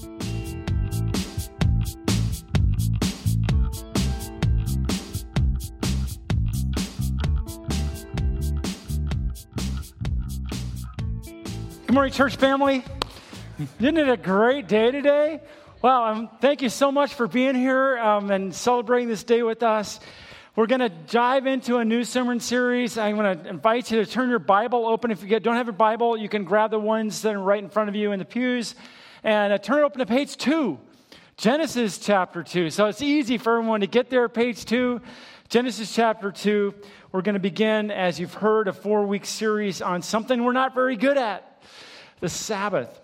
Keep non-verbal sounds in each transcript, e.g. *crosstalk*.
Good morning, church family. Isn't it a great day today? Wow, um, thank you so much for being here um, and celebrating this day with us. We're going to dive into a new sermon series. I'm going to invite you to turn your Bible open. If you don't have a Bible, you can grab the ones that are right in front of you in the pews and uh, turn open to page two, Genesis chapter two. So it's easy for everyone to get there, page two, Genesis chapter two. We're going to begin, as you've heard, a four week series on something we're not very good at the Sabbath.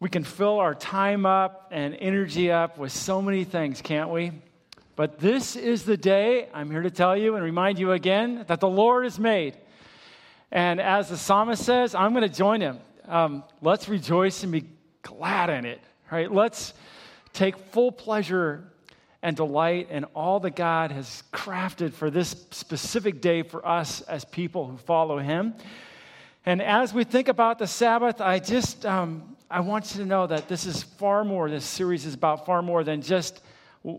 We can fill our time up and energy up with so many things, can't we? But this is the day, I'm here to tell you and remind you again, that the Lord is made. And as the psalmist says, I'm going to join him. Um, let's rejoice and be glad in it, right? Let's take full pleasure and delight in all that God has crafted for this specific day for us as people who follow him. And as we think about the Sabbath, I just um, I want you to know that this is far more. This series is about far more than just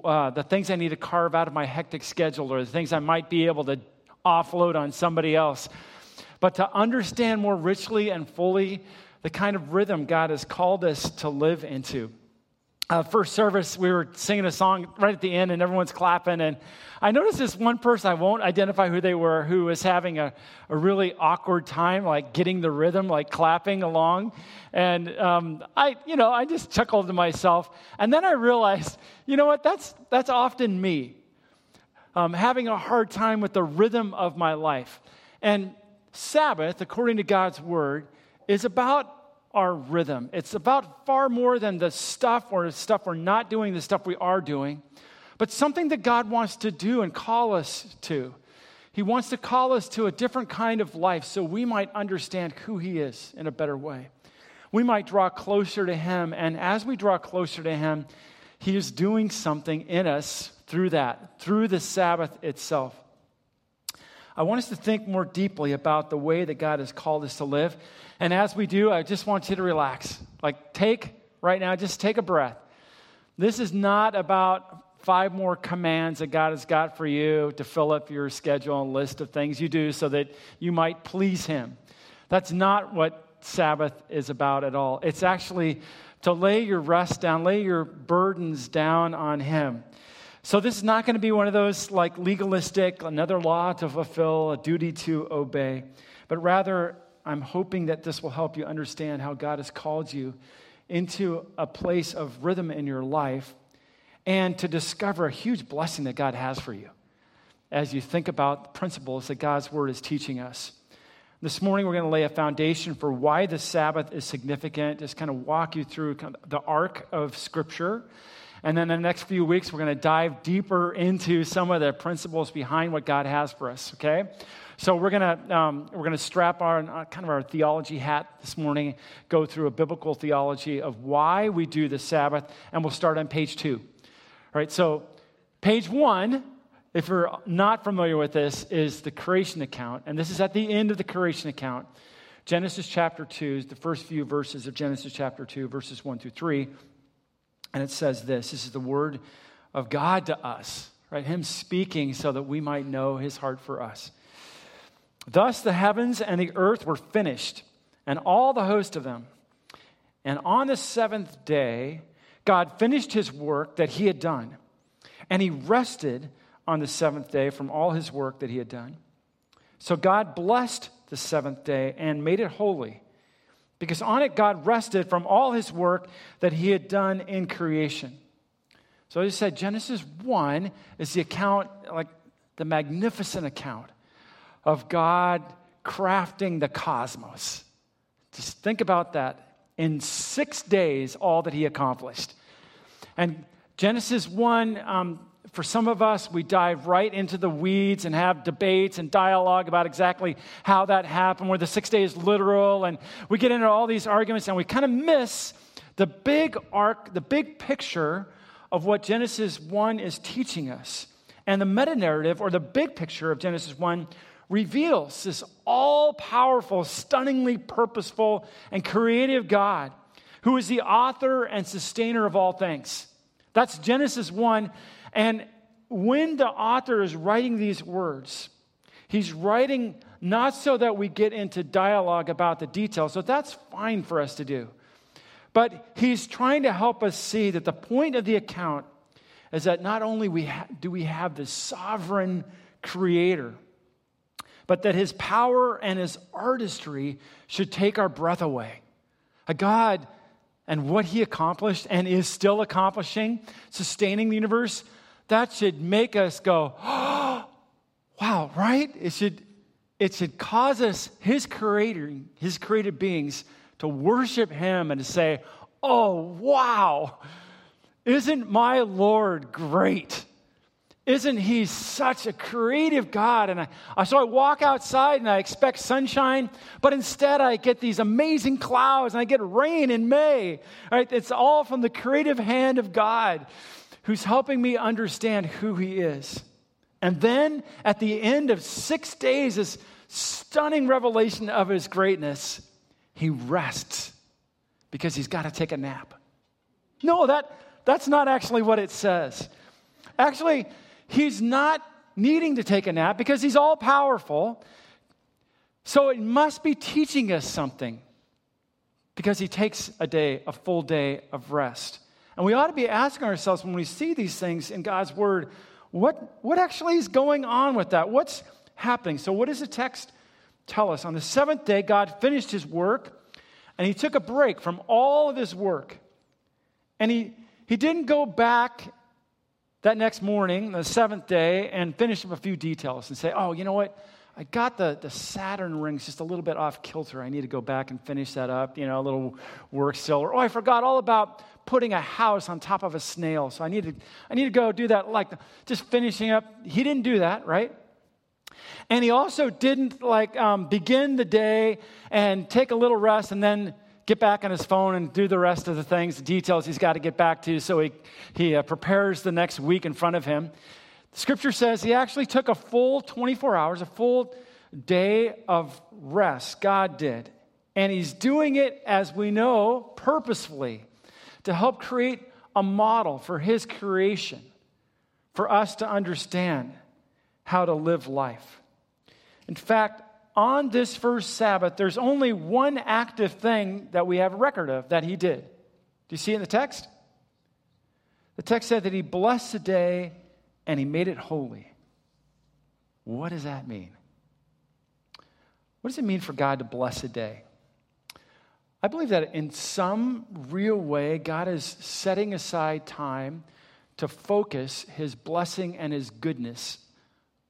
uh, the things I need to carve out of my hectic schedule or the things I might be able to offload on somebody else. But to understand more richly and fully the kind of rhythm God has called us to live into uh, first service, we were singing a song right at the end, and everyone's clapping. And I noticed this one person, I won't identify who they were, who was having a, a really awkward time, like getting the rhythm, like clapping along. And um, I, you know, I just chuckled to myself. And then I realized, you know what, that's, that's often me, um, having a hard time with the rhythm of my life. And Sabbath, according to God's word, is about our rhythm. It's about far more than the stuff or the stuff we're not doing, the stuff we are doing, but something that God wants to do and call us to. He wants to call us to a different kind of life so we might understand who He is in a better way. We might draw closer to Him, and as we draw closer to Him, He is doing something in us through that, through the Sabbath itself. I want us to think more deeply about the way that God has called us to live. And as we do, I just want you to relax. Like, take right now, just take a breath. This is not about five more commands that God has got for you to fill up your schedule and list of things you do so that you might please Him. That's not what Sabbath is about at all. It's actually to lay your rest down, lay your burdens down on Him. So, this is not going to be one of those like legalistic, another law to fulfill, a duty to obey, but rather I'm hoping that this will help you understand how God has called you into a place of rhythm in your life and to discover a huge blessing that God has for you as you think about the principles that God's word is teaching us. This morning, we're going to lay a foundation for why the Sabbath is significant, just kind of walk you through the arc of Scripture. And then the next few weeks, we're going to dive deeper into some of the principles behind what God has for us, okay? So we're gonna um, we're gonna strap our uh, kind of our theology hat this morning, go through a biblical theology of why we do the Sabbath, and we'll start on page two. All right. So page one, if you're not familiar with this, is the creation account, and this is at the end of the creation account. Genesis chapter 2 is the first few verses of Genesis chapter 2, verses 1 through 3. And it says this this is the word of God to us, right? Him speaking so that we might know his heart for us. Thus the heavens and the earth were finished, and all the host of them. And on the seventh day, God finished his work that he had done, and he rested on the seventh day from all his work that he had done. So God blessed the seventh day and made it holy, because on it God rested from all his work that he had done in creation. So I said, Genesis 1 is the account, like the magnificent account of God crafting the cosmos. Just think about that. In six days, all that he accomplished. And Genesis 1, um, for some of us, we dive right into the weeds and have debates and dialogue about exactly how that happened, where the six days literal, and we get into all these arguments and we kind of miss the big arc, the big picture of what Genesis 1 is teaching us. And the meta narrative, or the big picture of Genesis 1, reveals this all powerful, stunningly purposeful, and creative God who is the author and sustainer of all things. That's Genesis 1. And when the author is writing these words, he's writing not so that we get into dialogue about the details, so that's fine for us to do. But he's trying to help us see that the point of the account is that not only we ha- do we have this sovereign creator, but that his power and his artistry should take our breath away. A God and what he accomplished and is still accomplishing, sustaining the universe, that should make us go, oh, *gasps* wow, right? It should, it should cause us, his creator, his created beings, to worship him and to say, oh, wow, isn't my Lord great? Isn't he such a creative God? And I, so I walk outside and I expect sunshine, but instead I get these amazing clouds and I get rain in May. Right? It's all from the creative hand of God who's helping me understand who he is. And then at the end of six days, this stunning revelation of his greatness, he rests because he's got to take a nap. No, that, that's not actually what it says. Actually, he's not needing to take a nap because he's all powerful. So it must be teaching us something because he takes a day, a full day of rest. And we ought to be asking ourselves when we see these things in God's word, what, what actually is going on with that? What's happening? So, what does the text tell us? On the seventh day, God finished his work and he took a break from all of his work. And he, he didn't go back that next morning, the seventh day, and finish up a few details and say, oh, you know what? I got the, the Saturn rings just a little bit off kilter. I need to go back and finish that up, you know, a little work still. Or, oh, I forgot all about putting a house on top of a snail. So I need to, I need to go do that, like just finishing up. He didn't do that, right? And he also didn't like um, begin the day and take a little rest and then get back on his phone and do the rest of the things, the details he's got to get back to so he, he uh, prepares the next week in front of him. Scripture says he actually took a full 24 hours, a full day of rest. God did. And he's doing it, as we know, purposefully to help create a model for his creation, for us to understand how to live life. In fact, on this first Sabbath, there's only one active thing that we have record of that he did. Do you see in the text? The text said that he blessed the day and he made it holy. What does that mean? What does it mean for God to bless a day? I believe that in some real way, God is setting aside time to focus his blessing and his goodness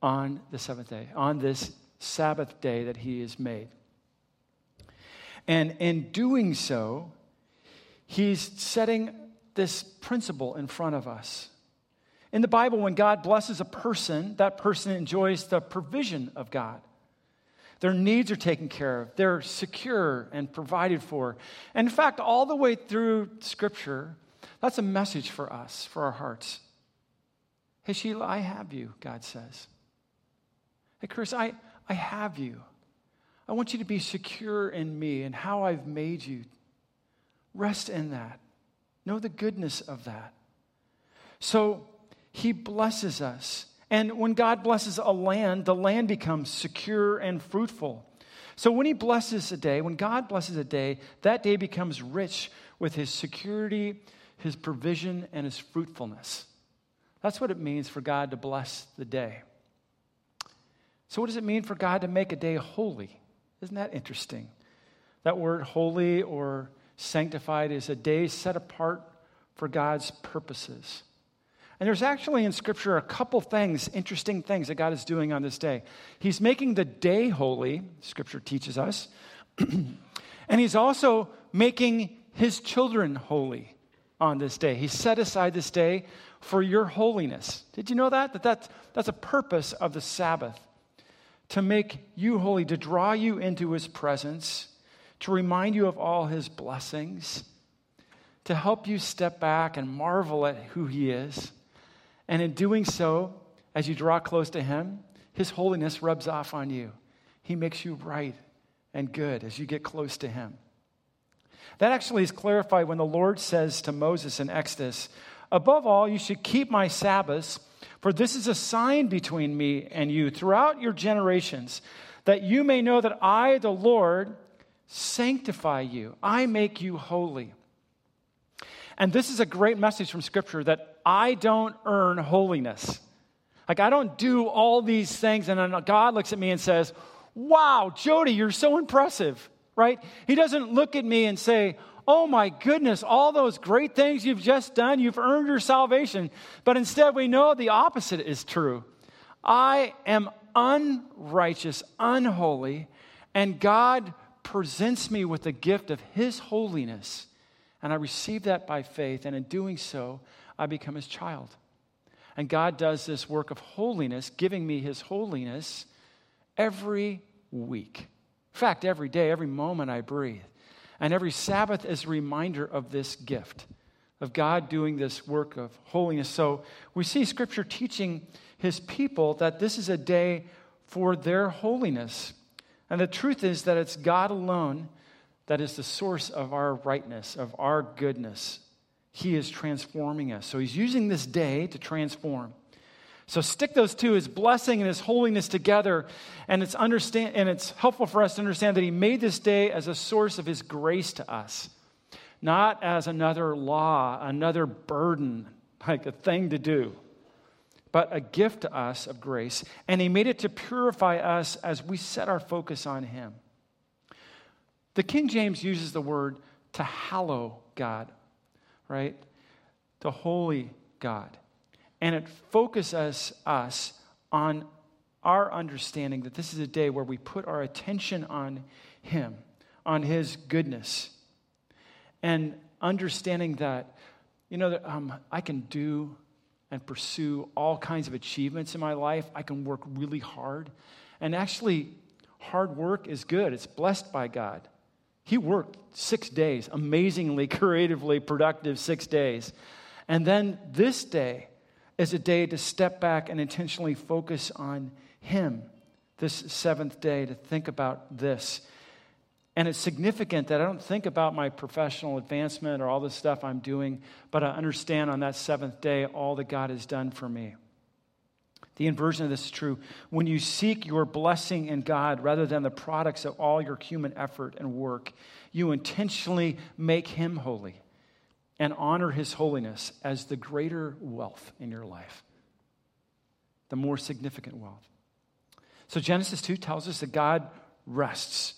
on the seventh day, on this Sabbath day that he has made. And in doing so, he's setting this principle in front of us. In the Bible, when God blesses a person, that person enjoys the provision of God. Their needs are taken care of, they're secure and provided for. And in fact, all the way through Scripture, that's a message for us, for our hearts. Hey, Sheila, I have you, God says. Hey, Chris, I, I have you. I want you to be secure in me and how I've made you. Rest in that. Know the goodness of that. So he blesses us. And when God blesses a land, the land becomes secure and fruitful. So when he blesses a day, when God blesses a day, that day becomes rich with his security, his provision, and his fruitfulness. That's what it means for God to bless the day. So, what does it mean for God to make a day holy? Isn't that interesting? That word holy or sanctified is a day set apart for God's purposes. And there's actually in Scripture a couple things, interesting things that God is doing on this day. He's making the day holy, Scripture teaches us, *clears throat* and He's also making His children holy on this day. He set aside this day for your holiness. Did you know that? That that's, that's a purpose of the Sabbath to make you holy, to draw you into his presence, to remind you of all his blessings, to help you step back and marvel at who he is. And in doing so, as you draw close to him, his holiness rubs off on you. He makes you right and good as you get close to him. That actually is clarified when the Lord says to Moses in Exodus, Above all, you should keep my Sabbaths, for this is a sign between me and you throughout your generations, that you may know that I, the Lord, sanctify you. I make you holy. And this is a great message from Scripture that I don't earn holiness. Like, I don't do all these things, and then God looks at me and says, Wow, Jody, you're so impressive, right? He doesn't look at me and say, Oh my goodness, all those great things you've just done, you've earned your salvation. But instead, we know the opposite is true. I am unrighteous, unholy, and God presents me with the gift of His holiness. And I receive that by faith, and in doing so, I become His child. And God does this work of holiness, giving me His holiness every week. In fact, every day, every moment I breathe. And every Sabbath is a reminder of this gift, of God doing this work of holiness. So we see Scripture teaching His people that this is a day for their holiness. And the truth is that it's God alone that is the source of our rightness, of our goodness. He is transforming us. So He's using this day to transform. So stick those two, his blessing and his holiness together, and it's understand and it's helpful for us to understand that he made this day as a source of his grace to us, not as another law, another burden, like a thing to do, but a gift to us of grace. And he made it to purify us as we set our focus on him. The King James uses the word to hallow God, right? The holy God and it focuses us on our understanding that this is a day where we put our attention on Him, on His goodness, and understanding that, you know, that, um, I can do and pursue all kinds of achievements in my life. I can work really hard. And actually, hard work is good, it's blessed by God. He worked six days, amazingly *laughs* creatively productive six days. And then this day, is a day to step back and intentionally focus on Him. This seventh day to think about this. And it's significant that I don't think about my professional advancement or all the stuff I'm doing, but I understand on that seventh day all that God has done for me. The inversion of this is true. When you seek your blessing in God rather than the products of all your human effort and work, you intentionally make Him holy and honor his holiness as the greater wealth in your life, the more significant wealth. So Genesis 2 tells us that God rests.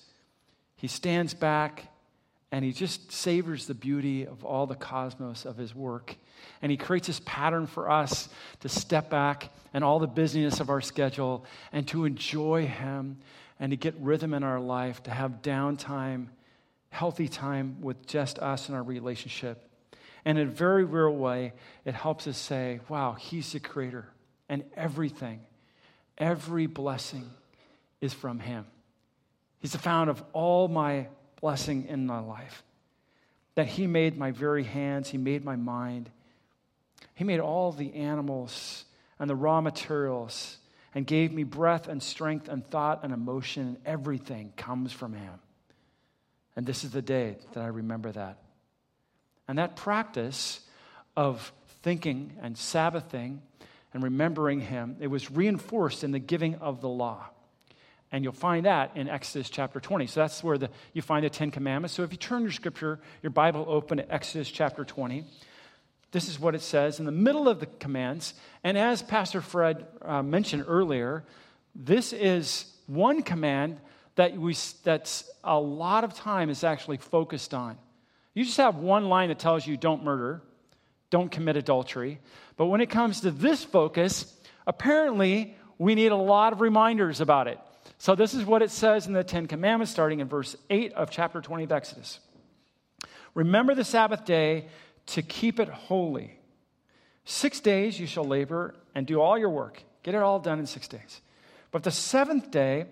He stands back and he just savors the beauty of all the cosmos of his work. And he creates this pattern for us to step back and all the busyness of our schedule and to enjoy him and to get rhythm in our life, to have downtime, healthy time with just us and our relationship. And in a very real way, it helps us say, wow, He's the creator. And everything, every blessing is from Him. He's the fount of all my blessing in my life. That He made my very hands, He made my mind, He made all the animals and the raw materials and gave me breath and strength and thought and emotion. And everything comes from Him. And this is the day that I remember that. And that practice of thinking and Sabbathing and remembering Him, it was reinforced in the giving of the law. And you'll find that in Exodus chapter 20. So that's where the, you find the Ten Commandments. So if you turn your scripture, your Bible open at Exodus chapter 20, this is what it says in the middle of the commands. And as Pastor Fred uh, mentioned earlier, this is one command that we, that's a lot of time is actually focused on. You just have one line that tells you don't murder, don't commit adultery. But when it comes to this focus, apparently we need a lot of reminders about it. So this is what it says in the Ten Commandments, starting in verse 8 of chapter 20 of Exodus. Remember the Sabbath day to keep it holy. Six days you shall labor and do all your work. Get it all done in six days. But the seventh day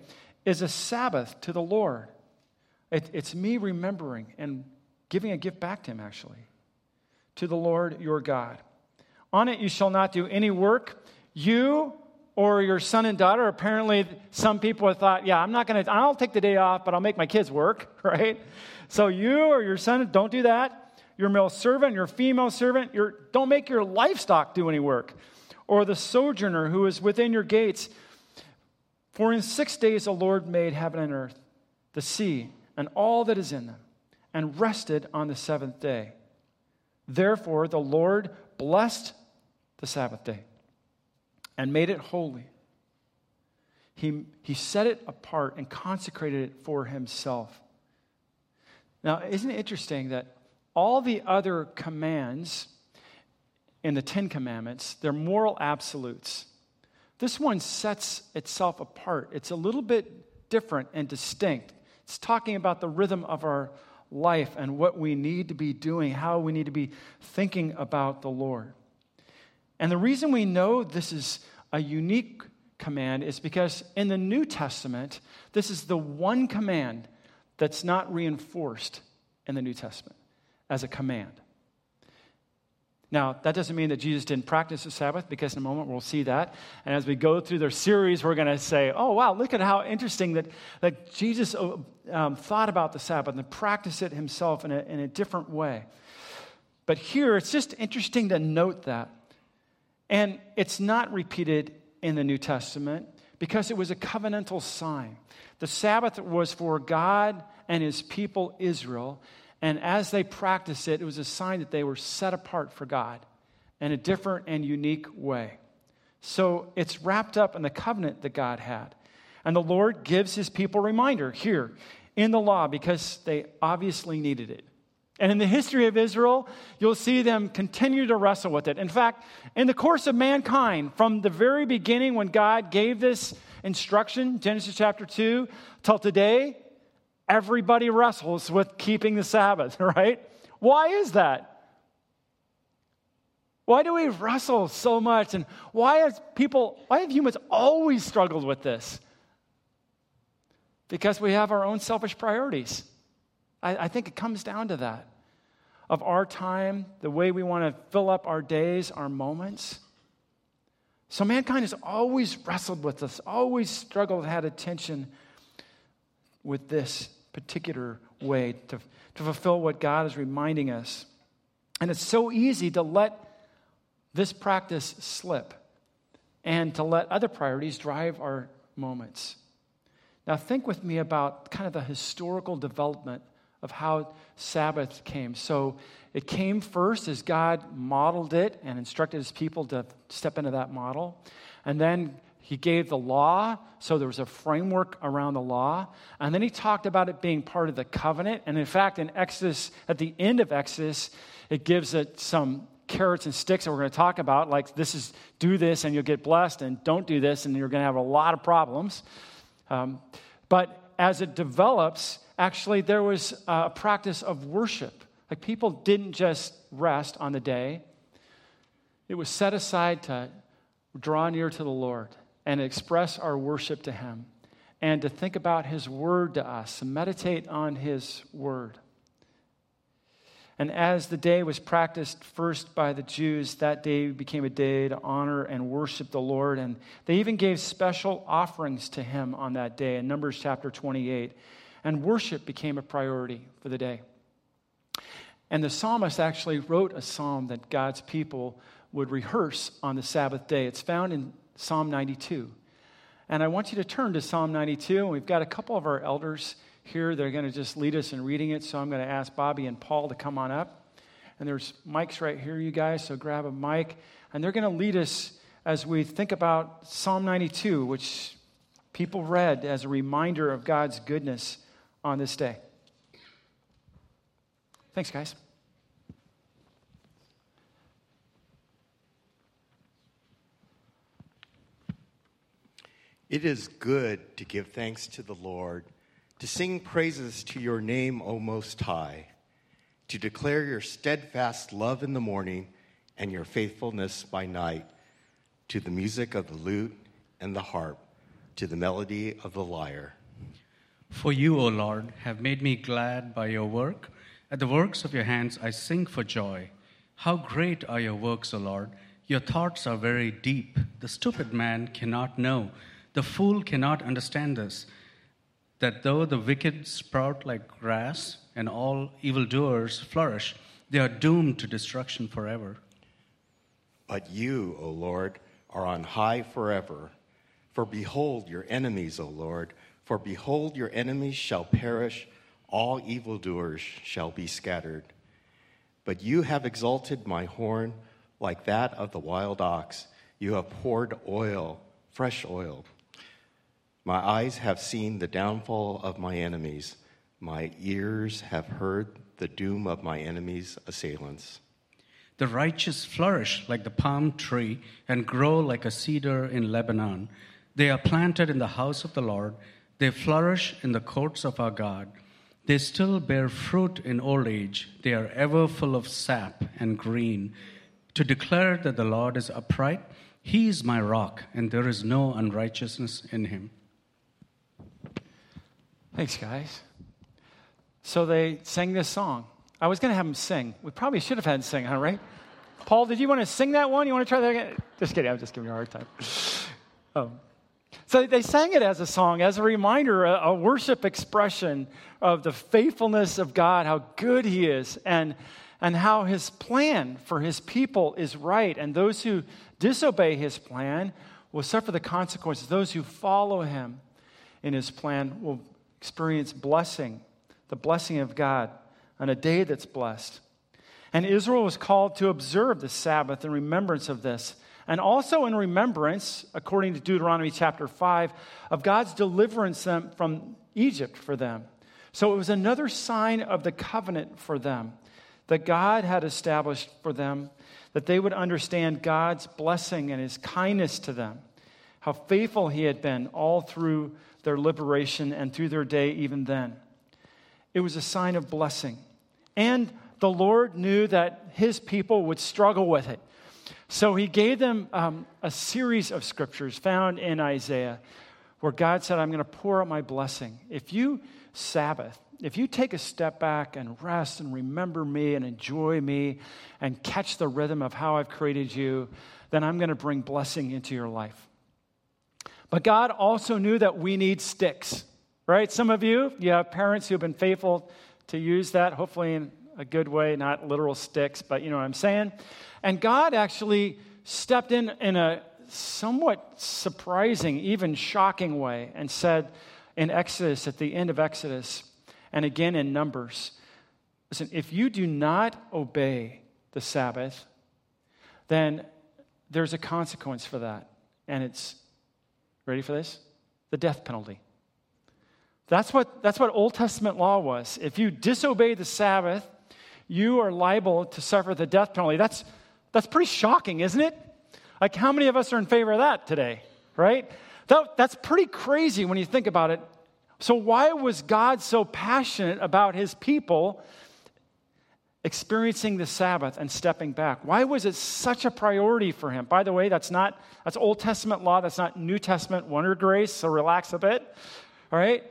is a Sabbath to the Lord. It, it's me remembering and giving a gift back to him, actually, to the Lord your God. On it you shall not do any work, you or your son and daughter. Apparently, some people have thought, yeah, I'm not going to, I'll take the day off, but I'll make my kids work, *laughs* right? So you or your son, don't do that. Your male servant, your female servant, your, don't make your livestock do any work. Or the sojourner who is within your gates. For in six days the Lord made heaven and earth, the sea, and all that is in them, and rested on the seventh day. Therefore, the Lord blessed the Sabbath day and made it holy. He, he set it apart and consecrated it for himself. Now, isn't it interesting that all the other commands in the Ten Commandments, they're moral absolutes. This one sets itself apart. It's a little bit different and distinct. It's talking about the rhythm of our life and what we need to be doing, how we need to be thinking about the Lord. And the reason we know this is a unique command is because in the New Testament, this is the one command that's not reinforced in the New Testament as a command. Now, that doesn't mean that Jesus didn't practice the Sabbath, because in a moment we'll see that. And as we go through their series, we're going to say, oh, wow, look at how interesting that, that Jesus uh, um, thought about the Sabbath and practiced it himself in a, in a different way. But here, it's just interesting to note that and it's not repeated in the New Testament because it was a covenantal sign. The Sabbath was for God and his people Israel, and as they practiced it, it was a sign that they were set apart for God in a different and unique way. So it's wrapped up in the covenant that God had. And the Lord gives his people a reminder here in the law because they obviously needed it. And in the history of Israel, you'll see them continue to wrestle with it. In fact, in the course of mankind, from the very beginning when God gave this instruction, Genesis chapter 2, till today, everybody wrestles with keeping the Sabbath, *laughs* right? Why is that? Why do we wrestle so much? And why have people, why have humans always struggled with this? Because we have our own selfish priorities. I, I think it comes down to that of our time, the way we want to fill up our days, our moments. So mankind has always wrestled with this, always struggled, had a tension with this particular way to, to fulfill what God is reminding us. And it's so easy to let this practice slip and to let other priorities drive our moments. Now, think with me about kind of the historical development of how Sabbath came. So it came first as God modeled it and instructed his people to step into that model. And then he gave the law, so there was a framework around the law. And then he talked about it being part of the covenant. And in fact, in Exodus, at the end of Exodus, it gives it some carrots and sticks that we're going to talk about, like this is do this and you'll get blessed, and don't do this and you're going to have a lot of problems. Um, but as it develops, actually, there was a practice of worship. Like people didn't just rest on the day, it was set aside to draw near to the Lord and express our worship to Him and to think about His word to us and meditate on His word. And as the day was practiced first by the Jews, that day became a day to honor and worship the Lord. And they even gave special offerings to him on that day in Numbers chapter 28 and worship became a priority for the day. And the psalmist actually wrote a psalm that God's people would rehearse on the Sabbath day. It's found in Psalm 92. And I want you to turn to Psalm 92. And we've got a couple of our elders here. They're going to just lead us in reading it. So I'm going to ask Bobby and Paul to come on up. And there's mics right here, you guys. So grab a mic. And they're going to lead us as we think about Psalm 92, which people read as a reminder of God's goodness on this day. Thanks, guys. It is good to give thanks to the Lord, to sing praises to your name, O Most High, to declare your steadfast love in the morning and your faithfulness by night, to the music of the lute and the harp, to the melody of the lyre. For you, O Lord, have made me glad by your work. At the works of your hands I sing for joy. How great are your works, O Lord! Your thoughts are very deep. The stupid man cannot know. The fool cannot understand this. That though the wicked sprout like grass and all evildoers flourish, they are doomed to destruction forever. But you, O Lord, are on high forever. For behold your enemies, O Lord, for behold your enemies shall perish, all evildoers shall be scattered. But you have exalted my horn like that of the wild ox. You have poured oil, fresh oil. My eyes have seen the downfall of my enemies. My ears have heard the doom of my enemies' assailants. The righteous flourish like the palm tree and grow like a cedar in Lebanon. They are planted in the house of the Lord. They flourish in the courts of our God. They still bear fruit in old age. They are ever full of sap and green. To declare that the Lord is upright, He is my rock, and there is no unrighteousness in Him. Thanks, guys. So they sang this song. I was going to have them sing. We probably should have had them sing, huh, right? Paul, did you want to sing that one? You want to try that again? Just kidding. I'm just giving you a hard time. Um, so they sang it as a song, as a reminder, a, a, worship expression of the faithfulness of God, how good He is, and, and how His plan for His people is right. And those who disobey His plan will suffer the consequences. Those who follow Him in His plan will experience blessing, the blessing of God on a day that's blessed. And Israel was called to observe the Sabbath in remembrance of this. And also in remembrance, according to Deuteronomy chapter 5, of God's deliverance from Egypt for them. So it was another sign of the covenant for them that God had established for them, that they would understand God's blessing and his kindness to them, how faithful he had been all through their liberation and through their day, even then. It was a sign of blessing. And the Lord knew that his people would struggle with it. So he gave them um, a series of scriptures found in Isaiah where God said, I'm going to pour out my blessing. If you Sabbath, if you take a step back and rest and remember me and enjoy me and catch the rhythm of how I've created you, then I'm going to bring blessing into your life. But God also knew that we need sticks, right? Some of you, you have parents who have been faithful to use that, hopefully in a good way, not literal sticks, but you know what I'm saying. And God actually stepped in in a somewhat surprising, even shocking way and said in Exodus, at the end of Exodus, and again in Numbers, listen, if you do not obey the Sabbath, then there's a consequence for that. And it's, ready for this? The death penalty. That's what, that's what Old Testament law was. If you disobey the Sabbath, you are liable to suffer the death penalty. That's, that's pretty shocking, isn't it? Like, how many of us are in favor of that today, right? That, that's pretty crazy when you think about it. So, why was God so passionate about his people experiencing the Sabbath and stepping back? Why was it such a priority for him? By the way, that's not that's Old Testament law, that's not New Testament wonder grace, so relax a bit. All right?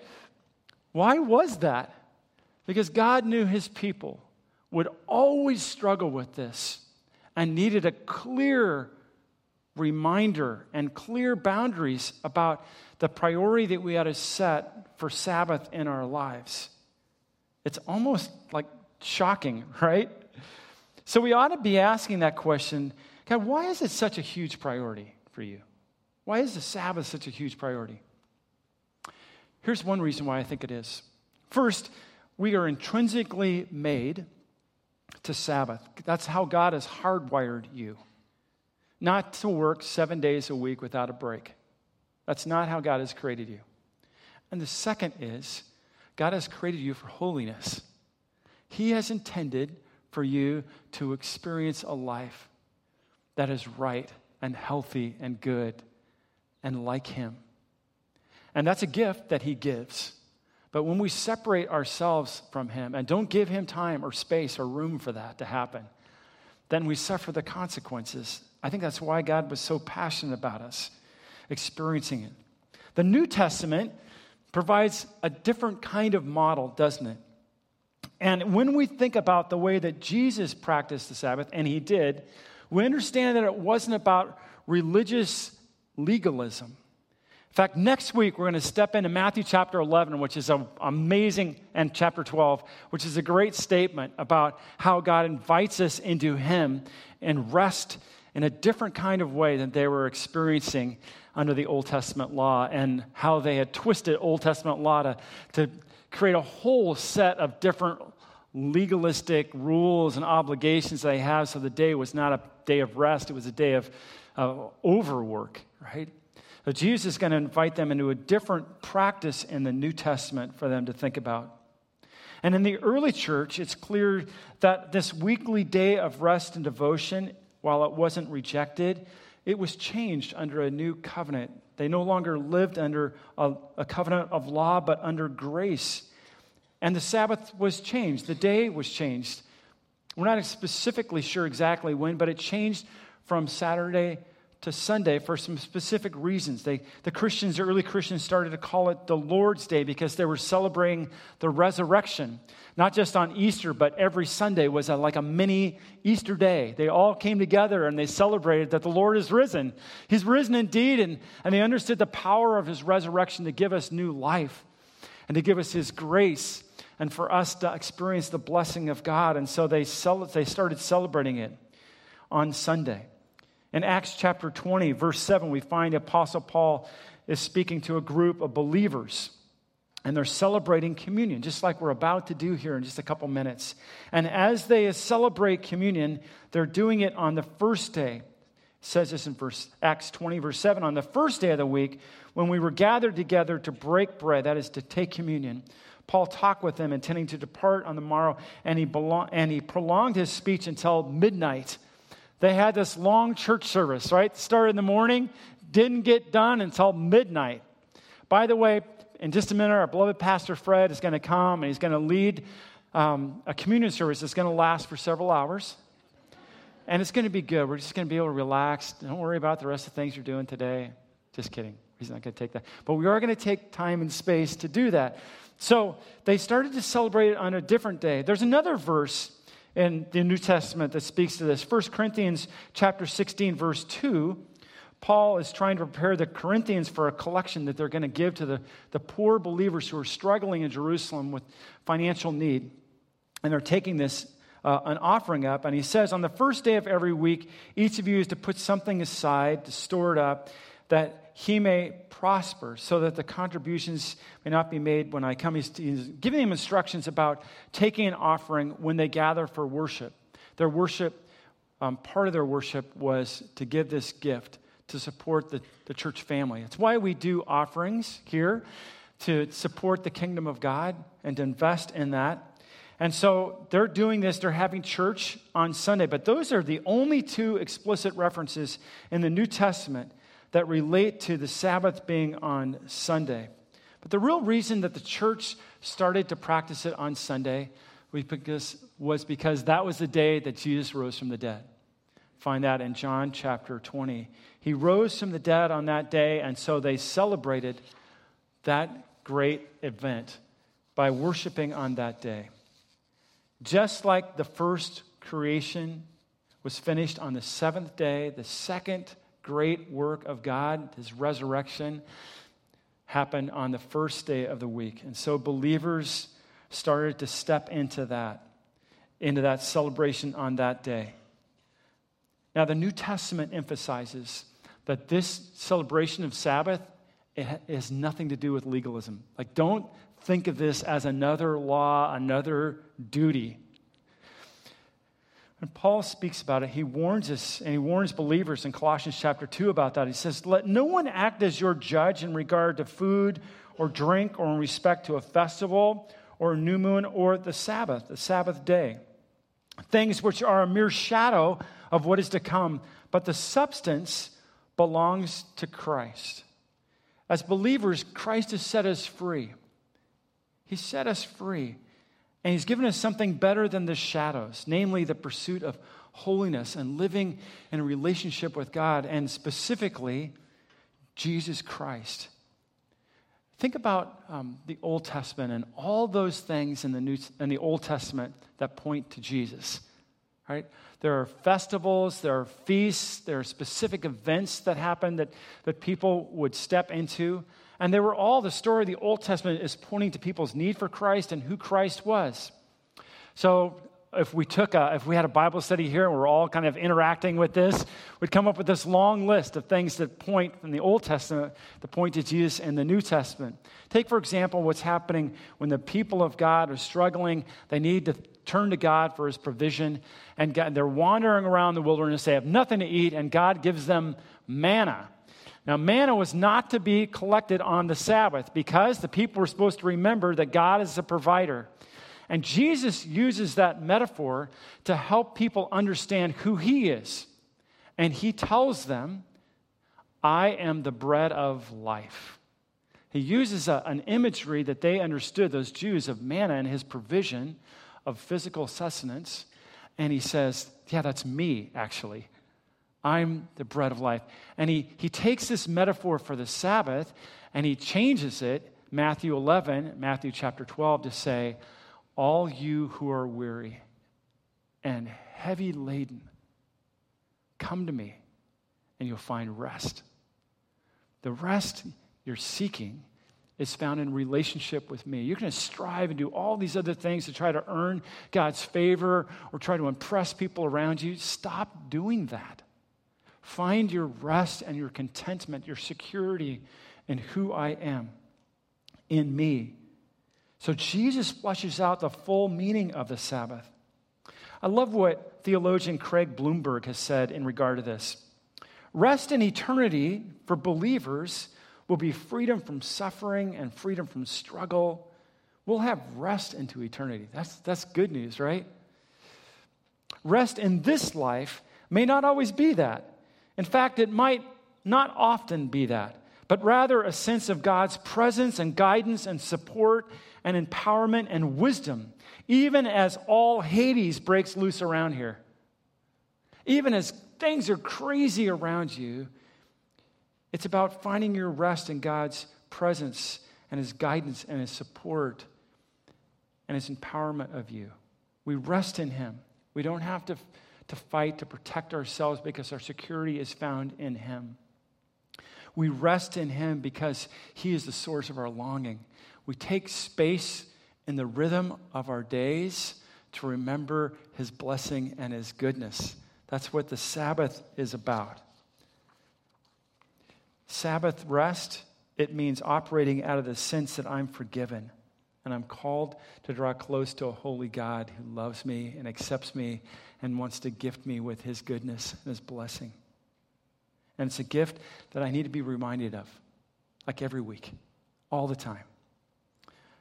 Why was that? Because God knew his people would always struggle with this and needed a clear reminder and clear boundaries about the priority that we ought to set for Sabbath in our lives. It's almost like shocking, *laughs* right? So we ought to be asking that question God, why is it such a huge priority for you? Why is the Sabbath such a huge priority? Here's one reason why I think it is. First, we are intrinsically made to Sabbath. That's how God has hardwired you. Not to work seven days a week without a break. That's not how God has created you. And the second is, God has created you for holiness. He has intended for you to experience a life that is right and healthy and good and like Him. And that's a gift that He gives. But when we separate ourselves from Him and don't give Him time or space or room for that to happen, then we suffer the consequences. I think that's why God was so passionate about us experiencing it. The New Testament provides a different kind of model, doesn't it? And when we think about the way that Jesus practiced the Sabbath, and he did, we understand that it wasn't about religious legalism. In fact, next week we're going to step into Matthew chapter 11, which is an amazing, and chapter 12, which is a great statement about how God invites us into Him and rest in a different kind of way than they were experiencing under the Old Testament law and how they had twisted Old Testament law to, to create a whole set of different legalistic rules and obligations they have. So the day was not a day of rest, it was a day of uh, overwork, right? So Jesus is going to invite them into a different practice in the New Testament for them to think about. And in the early church, it's clear that this weekly day of rest and devotion, while it wasn't rejected, it was changed under a new covenant. They no longer lived under a, a covenant of law, but under grace. And the Sabbath was changed, the day was changed. We're not specifically sure exactly when, but it changed from Saturday to Sunday for some specific reasons. They, the Christians, the early Christians, started to call it the Lord's Day because they were celebrating the resurrection. Not just on Easter, but every Sunday was a, like a mini Easter day. They all came together and they celebrated that the Lord is risen. He's risen indeed, and, and they understood the power of his resurrection to give us new life and to give us his grace and for us to experience the blessing of God. And so they, cel- they started celebrating it on Sunday. In Acts chapter 20, verse 7, we find Apostle Paul is speaking to a group of believers. And they're celebrating communion, just like we're about to do here in just a couple minutes. And as they celebrate communion, they're doing it on the first day. It says this in verse, Acts 20, verse 7. On the first day of the week, when we were gathered together to break bread, that is to take communion, Paul talked with them, intending to depart on the morrow, and he, belong, and he prolonged his speech until midnight. They had this long church service, right? Started in the morning, didn't get done until midnight. By the way, in just a minute, our beloved Pastor Fred is going to come and he's going to lead um, a communion service that's going to last for several hours. And it's going to be good. We're just going to be able to relax. Don't worry about the rest of the things you're doing today. Just kidding. He's not going to take that. But we are going to take time and space to do that. So they started to celebrate it on a different day. There's another verse in the New Testament that speaks to this. 1 Corinthians chapter 16, verse 2. Paul is trying to prepare the Corinthians for a collection that they're going to give to the, the poor believers who are struggling in Jerusalem with financial need. And they're taking this, uh, an offering up. And he says, On the first day of every week, each of you is to put something aside to store it up that he may prosper, so that the contributions may not be made when I come. He's, he's giving them instructions about taking an offering when they gather for worship. Their worship, um, part of their worship was to give this gift to support the, the church family. It's why we do offerings here to support the kingdom of God and to invest in that. And so they're doing this, they're having church on Sunday. But those are the only two explicit references in the New Testament that relate to the Sabbath being on Sunday. But the real reason that the church started to practice it on Sunday was because, that was the day that Jesus rose from the dead. Find that in John chapter 20. He rose from the dead on that day, and so they celebrated that great event by worshiping on that day. Just like the first creation was finished on the seventh day, the second great work of God, his resurrection, happened on the first day of the week. And so believers started to step into that, into that celebration on that day. Now, the New Testament emphasizes that this celebration of Sabbath it has nothing to do with legalism. Like, don't think of this as another law, another duty. When Paul speaks about it, he warns us and he warns believers in Colossians chapter 2 about that. He says, Let no one act as your judge in regard to food or drink or in respect to a festival or a new moon or the Sabbath, the Sabbath day. Things which are a mere shadow of what is to come, but the substance belongs to Christ. As believers, Christ has set us free. He set us free. And He's given us something better than the shadows, namely the pursuit of holiness and living in a relationship with God, and specifically, Jesus Christ. Think about um, the Old Testament and all those things in the, New, in the Old Testament that point to Jesus. Right? There are festivals, there are feasts, there are specific events that happen that, that people would step into. And they were all the story of the Old Testament is pointing to people's need for Christ and who Christ was. So if we took a, if we had a Bible study here and we're all kind of interacting with this, we'd come up with this long list of things that point from the Old Testament that point to Jesus in the New Testament. Take, for example, what's happening when the people of God are struggling. They need to turn to God for his provision, and God, they're wandering around the wilderness. They have nothing to eat, and God gives them manna. Now, manna was not to be collected on the Sabbath because the people were supposed to remember that God is a provider. And Jesus uses that metaphor to help people understand who he is. And he tells them, I am the bread of life. He uses a, an imagery that they understood, those Jews, of manna and his provision of physical sustenance. And he says, Yeah, that's me, actually. I'm the bread of life. And he, he takes this metaphor for the Sabbath and he changes it, Matthew 11, Matthew chapter 12, to say, all you who are weary and heavy laden, come to me and you'll find rest. The rest you're seeking is found in relationship with me. You're going to strive and do all these other things to try to earn God's favor or try to impress people around you. Stop doing that. Find your rest and your contentment, your security in who I am, in me. So Jesus flushes out the full meaning of the Sabbath. I love what theologian Craig Blomberg has said in regard to this. Rest in eternity for believers will be freedom from suffering and freedom from struggle. We'll have rest into eternity. That's, that's good news, right? Rest in this life may not always be that. In fact, it might not often be that, but rather a sense of God's presence and guidance and support and empowerment and wisdom, even as all Hades breaks loose around here. Even as things are crazy around you, it's about finding your rest in God's presence and His guidance and His support and His empowerment of you. We rest in Him. We don't have to, to fight to protect ourselves because our security is found in Him. We rest in Him because He is the source of our longing. We take space in the rhythm of our days to remember his blessing and his goodness. That's what the Sabbath is about. Sabbath rest, it means operating out of the sense that I'm forgiven and I'm called to draw close to a holy God who loves me and accepts me and wants to gift me with his goodness and his blessing. And it's a gift that I need to be reminded of, like every week, all the time.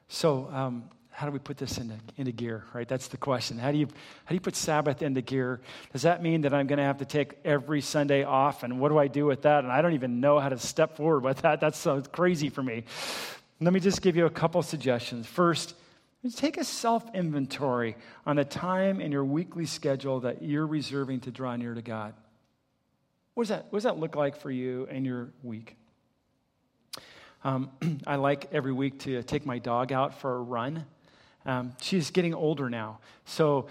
So, um, how do we put this into, into gear, right? That's the question. How do, you, how do you put Sabbath into gear? Does that mean that I'm going to have to take every Sunday off? And what do I do with that? And I don't even know how to step forward with that. That sounds crazy for me. Let me just give you a couple suggestions. First, take a self inventory on the time in your weekly schedule that you're reserving to draw near to God. What does that, what does that look like for you in your week? Um, *clears throat* I like every week to take my dog out for a run. Um, she's getting older now, so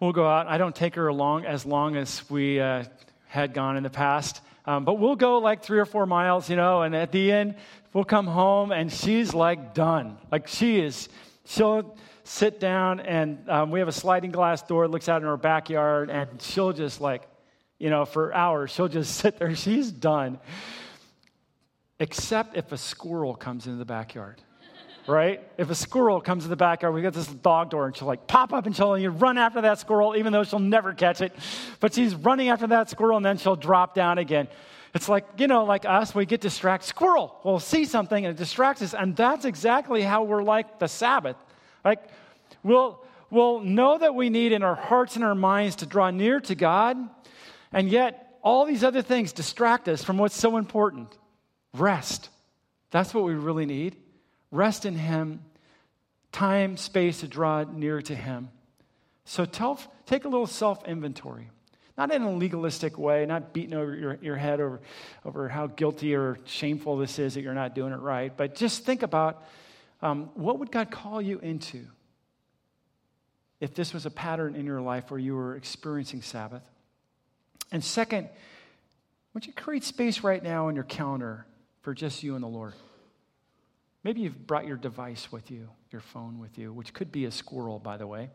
we'll go out. I don't take her along as long as we uh, had gone in the past, um, but we'll go like three or four miles, you know. And at the end, we'll come home, and she's like done. Like she is. She'll sit down, and um, we have a sliding glass door that looks out in our backyard, and she'll just like, you know, for hours, she'll just *laughs* sit there. She's done except if a squirrel comes into the backyard. Right? If a squirrel comes in the backyard, we got this dog door, and she'll like pop up and she'll you run after that squirrel, even though she'll never catch it. But she's running after that squirrel, and then she'll drop down again. It's like, you know, like us, we get distracted. Squirrel, we'll see something and it distracts us. And that's exactly how we're like the Sabbath. Like, we'll, we'll know that we need in our hearts and our minds to draw near to God, and yet all these other things distract us from what's so important. Rest. That's what we really need. Rest in Him, time, space to draw near to Him. So tell, take a little self inventory. Not in a legalistic way, not beating over your, your head over, over how guilty or shameful this is that you're not doing it right, but just think about um, what would God call you into if this was a pattern in your life where you were experiencing Sabbath? And second, would you create space right now in your calendar for just you and the Lord? Maybe you've brought your device with you, your phone with you, which could be a squirrel, by the way.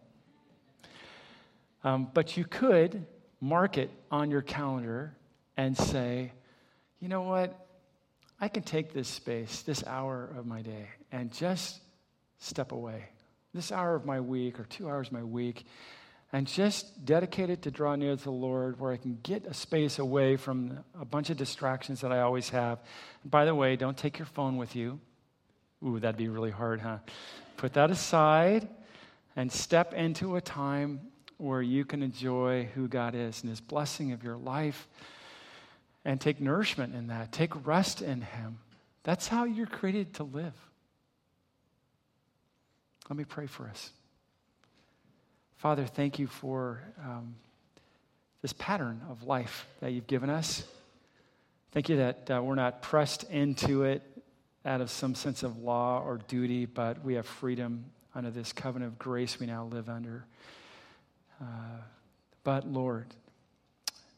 Um, but you could mark it on your calendar and say, you know what? I can take this space, this hour of my day, and just step away. This hour of my week or two hours of my week, and just dedicate it to draw near to the Lord where I can get a space away from a bunch of distractions that I always have. And by the way, don't take your phone with you. Ooh, that'd be really hard, huh? Put that aside and step into a time where you can enjoy who God is and His blessing of your life and take nourishment in that. Take rest in Him. That's how you're created to live. Let me pray for us. Father, thank you for um, this pattern of life that you've given us. Thank you that uh, we're not pressed into it out of some sense of law or duty, but we have freedom under this covenant of grace we now live under. Uh, but Lord,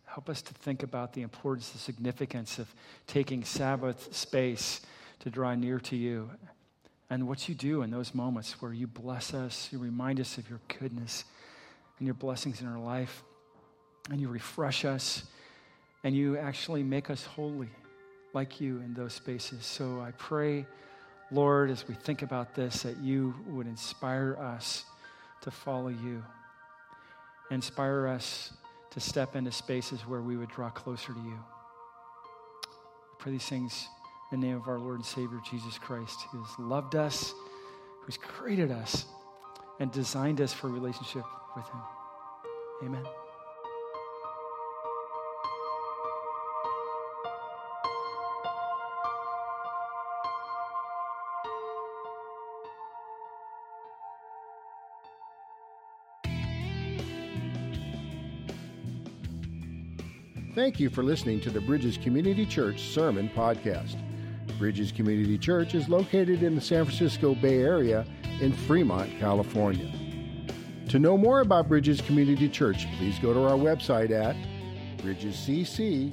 help us to think about the importance, the significance of taking Sabbath space to draw near to you and what you do in those moments where you bless us, you remind us of your goodness and your blessings in our life, and you refresh us, and you actually make us holy like you in those spaces. So I pray, Lord, as we think about this, that you would inspire us to follow you, inspire us to step into spaces where we would draw closer to you. I pray these things in the name of our Lord and Savior Jesus Christ, who has loved us, who's created us, and designed us for relationship with Him. Amen. Thank you for listening to the Bridges Community Church Sermon Podcast. Bridges Community Church is located in the San Francisco Bay Area in Fremont, California. To know more about Bridges Community Church, please go to our website at bridgescc.org.